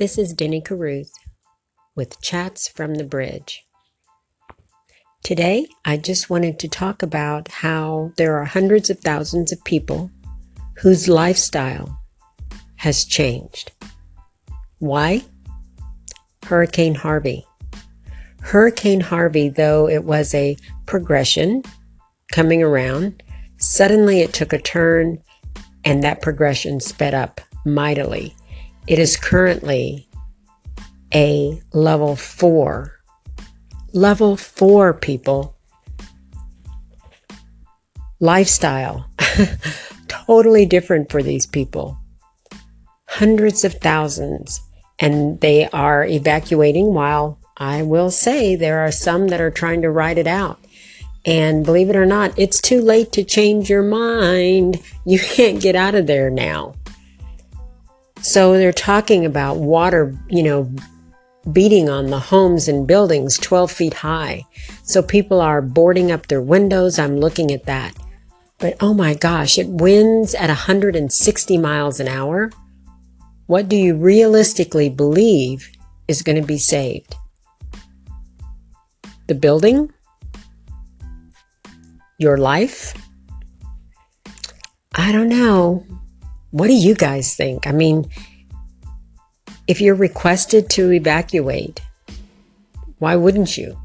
This is Denny Caruth with Chats from the Bridge. Today, I just wanted to talk about how there are hundreds of thousands of people whose lifestyle has changed. Why? Hurricane Harvey. Hurricane Harvey, though it was a progression coming around, suddenly it took a turn and that progression sped up mightily. It is currently a level four. Level four, people. Lifestyle. totally different for these people. Hundreds of thousands. And they are evacuating while I will say there are some that are trying to ride it out. And believe it or not, it's too late to change your mind. You can't get out of there now. So they're talking about water, you know, beating on the homes and buildings 12 feet high. So people are boarding up their windows. I'm looking at that. But oh my gosh, it winds at 160 miles an hour. What do you realistically believe is going to be saved? The building? Your life? I don't know. What do you guys think? I mean, if you're requested to evacuate, why wouldn't you?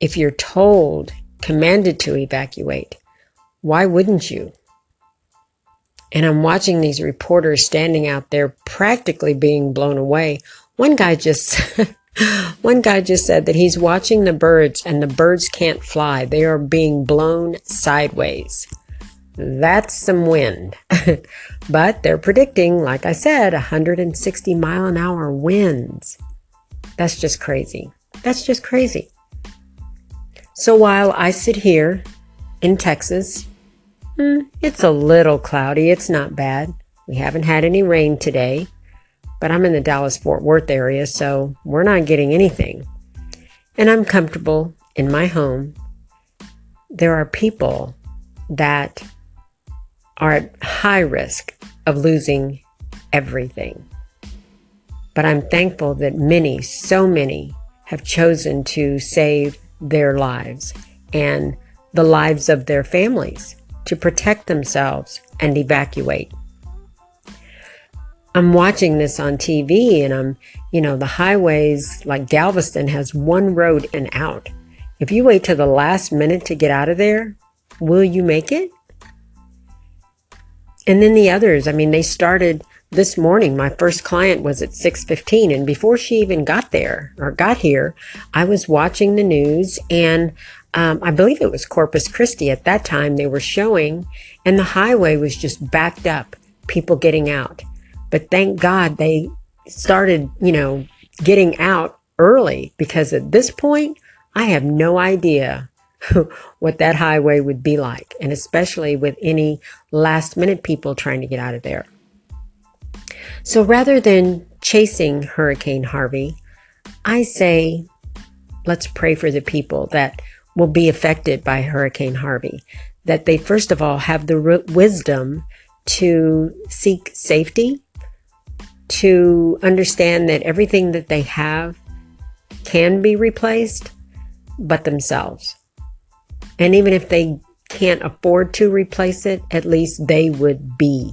If you're told, commanded to evacuate, why wouldn't you? And I'm watching these reporters standing out there practically being blown away. One guy just one guy just said that he's watching the birds and the birds can't fly. They are being blown sideways. That's some wind. but they're predicting, like I said, 160 mile an hour winds. That's just crazy. That's just crazy. So while I sit here in Texas, hmm, it's a little cloudy. It's not bad. We haven't had any rain today, but I'm in the Dallas Fort Worth area, so we're not getting anything. And I'm comfortable in my home. There are people that are at high risk of losing everything. But I'm thankful that many, so many, have chosen to save their lives and the lives of their families to protect themselves and evacuate. I'm watching this on TV and I'm, you know, the highways like Galveston has one road and out. If you wait till the last minute to get out of there, will you make it? And then the others, I mean, they started this morning. My first client was at 6:15 and before she even got there or got here, I was watching the news and um, I believe it was Corpus Christi at that time they were showing and the highway was just backed up, people getting out. But thank God they started, you know, getting out early because at this point, I have no idea what that highway would be like, and especially with any last minute people trying to get out of there. So rather than chasing Hurricane Harvey, I say let's pray for the people that will be affected by Hurricane Harvey, that they first of all have the wisdom to seek safety, to understand that everything that they have can be replaced, but themselves. And even if they can't afford to replace it, at least they would be.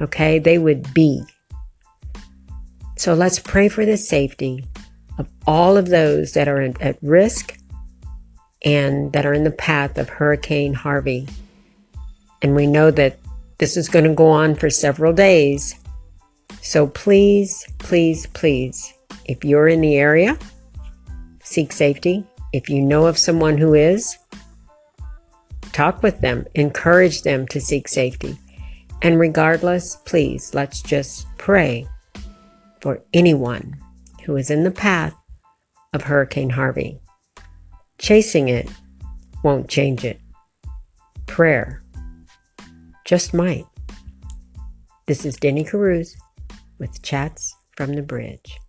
Okay? They would be. So let's pray for the safety of all of those that are at risk and that are in the path of Hurricane Harvey. And we know that this is going to go on for several days. So please, please, please, if you're in the area, seek safety. If you know of someone who is, Talk with them, encourage them to seek safety. And regardless, please, let's just pray for anyone who is in the path of Hurricane Harvey. Chasing it won't change it. Prayer just might. This is Denny Caruth with Chats from the Bridge.